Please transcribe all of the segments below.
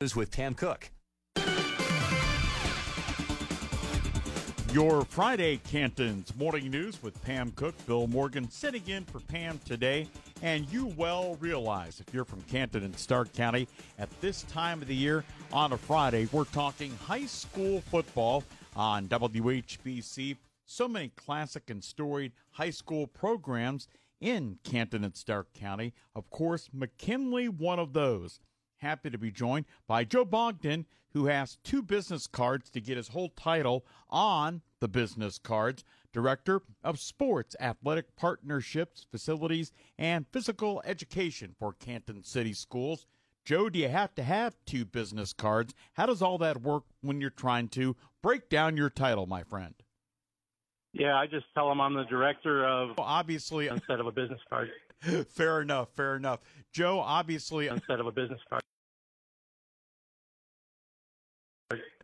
With Pam Cook. Your Friday Canton's Morning News with Pam Cook, Bill Morgan sitting in for Pam today. And you well realize if you're from Canton and Stark County at this time of the year on a Friday, we're talking high school football on WHBC. So many classic and storied high school programs in Canton and Stark County. Of course, McKinley, one of those. Happy to be joined by Joe Bogdan, who has two business cards to get his whole title on the business cards. Director of Sports, Athletic Partnerships, Facilities, and Physical Education for Canton City Schools. Joe, do you have to have two business cards? How does all that work when you're trying to break down your title, my friend? Yeah, I just tell them I'm the director of. Well, obviously, instead of a business card. fair enough. Fair enough. Joe, obviously, instead of a business card.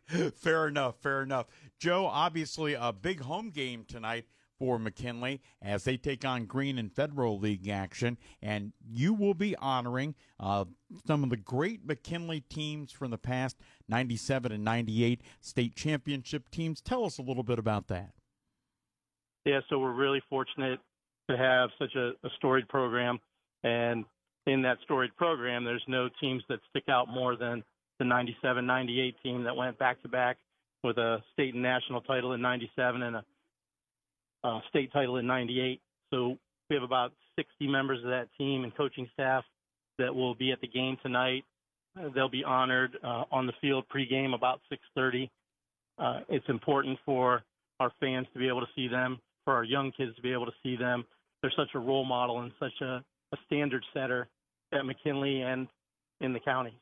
fair enough. Fair enough. Joe, obviously, a big home game tonight for McKinley as they take on Green in Federal League action. And you will be honoring uh, some of the great McKinley teams from the past 97 and 98 state championship teams. Tell us a little bit about that. Yeah, so we're really fortunate to have such a, a storied program. And in that storied program, there's no teams that stick out more than the 97 98 team that went back to back with a state and national title in 97 and a, a state title in 98. So we have about 60 members of that team and coaching staff that will be at the game tonight. They'll be honored uh, on the field pregame about 6:30. Uh, it's important for our fans to be able to see them, for our young kids to be able to see them. They're such a role model and such a, a standard setter at McKinley and in the county.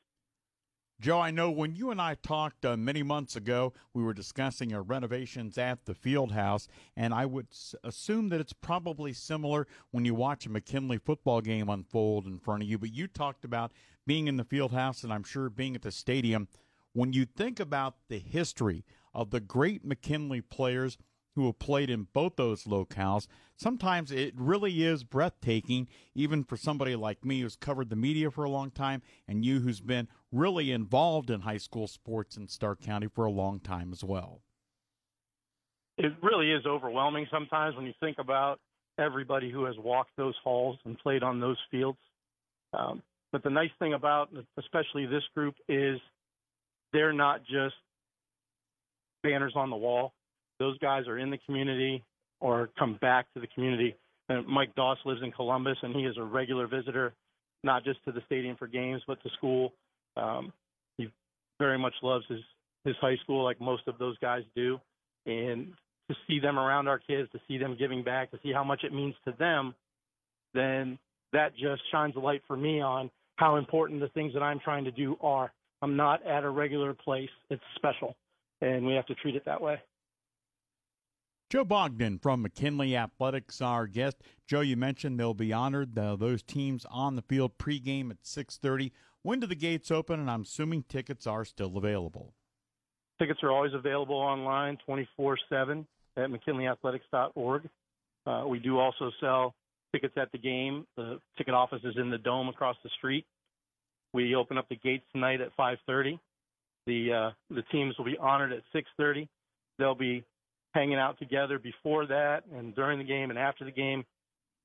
Joe, I know when you and I talked uh, many months ago, we were discussing uh, renovations at the field house, and I would s- assume that it's probably similar when you watch a McKinley football game unfold in front of you. But you talked about being in the field house, and I'm sure being at the stadium. When you think about the history of the great McKinley players who have played in both those locales. Sometimes it really is breathtaking, even for somebody like me who's covered the media for a long time, and you who's been really involved in high school sports in Stark County for a long time as well. It really is overwhelming sometimes when you think about everybody who has walked those halls and played on those fields. Um, but the nice thing about, especially this group, is they're not just banners on the wall those guys are in the community or come back to the community. And Mike Doss lives in Columbus, and he is a regular visitor, not just to the stadium for games, but to school. Um, he very much loves his his high school, like most of those guys do, and to see them around our kids, to see them giving back, to see how much it means to them, then that just shines a light for me on how important the things that I'm trying to do are. I'm not at a regular place; it's special, and we have to treat it that way. Joe Bogdan from McKinley Athletics, our guest. Joe, you mentioned they'll be honored. Uh, those teams on the field pregame at 6:30. When do the gates open? And I'm assuming tickets are still available. Tickets are always available online, 24/7 at McKinleyAthletics.org. Uh, we do also sell tickets at the game. The ticket office is in the dome across the street. We open up the gates tonight at 5:30. The uh, the teams will be honored at 6:30. They'll be hanging out together before that and during the game and after the game.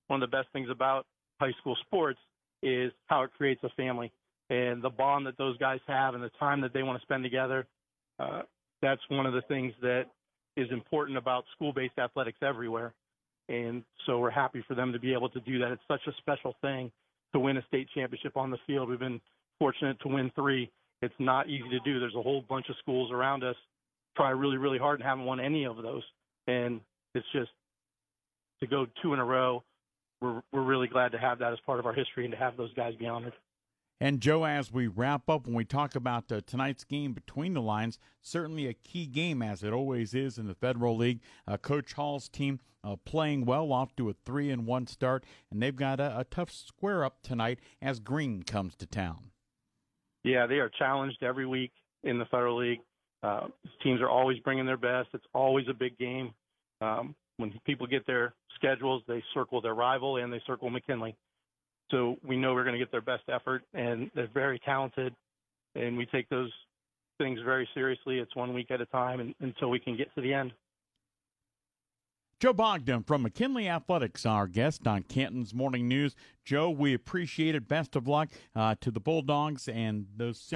One of the best things about high school sports is how it creates a family and the bond that those guys have and the time that they want to spend together. Uh, that's one of the things that is important about school-based athletics everywhere. And so we're happy for them to be able to do that. It's such a special thing to win a state championship on the field. We've been fortunate to win three. It's not easy to do. There's a whole bunch of schools around us try really, really hard and haven't won any of those. And it's just to go two in a row. We're we're really glad to have that as part of our history and to have those guys be honored. And Joe, as we wrap up, when we talk about uh, tonight's game between the lines, certainly a key game as it always is in the Federal League. Uh, Coach Hall's team uh, playing well, off to a three and one start, and they've got a, a tough square up tonight as Green comes to town. Yeah, they are challenged every week in the Federal League. Uh, teams are always bringing their best. It's always a big game. Um, when people get their schedules, they circle their rival and they circle McKinley. So we know we're going to get their best effort, and they're very talented, and we take those things very seriously. It's one week at a time and, until we can get to the end. Joe Bogdan from McKinley Athletics, our guest on Canton's Morning News. Joe, we appreciate it. Best of luck uh, to the Bulldogs and those.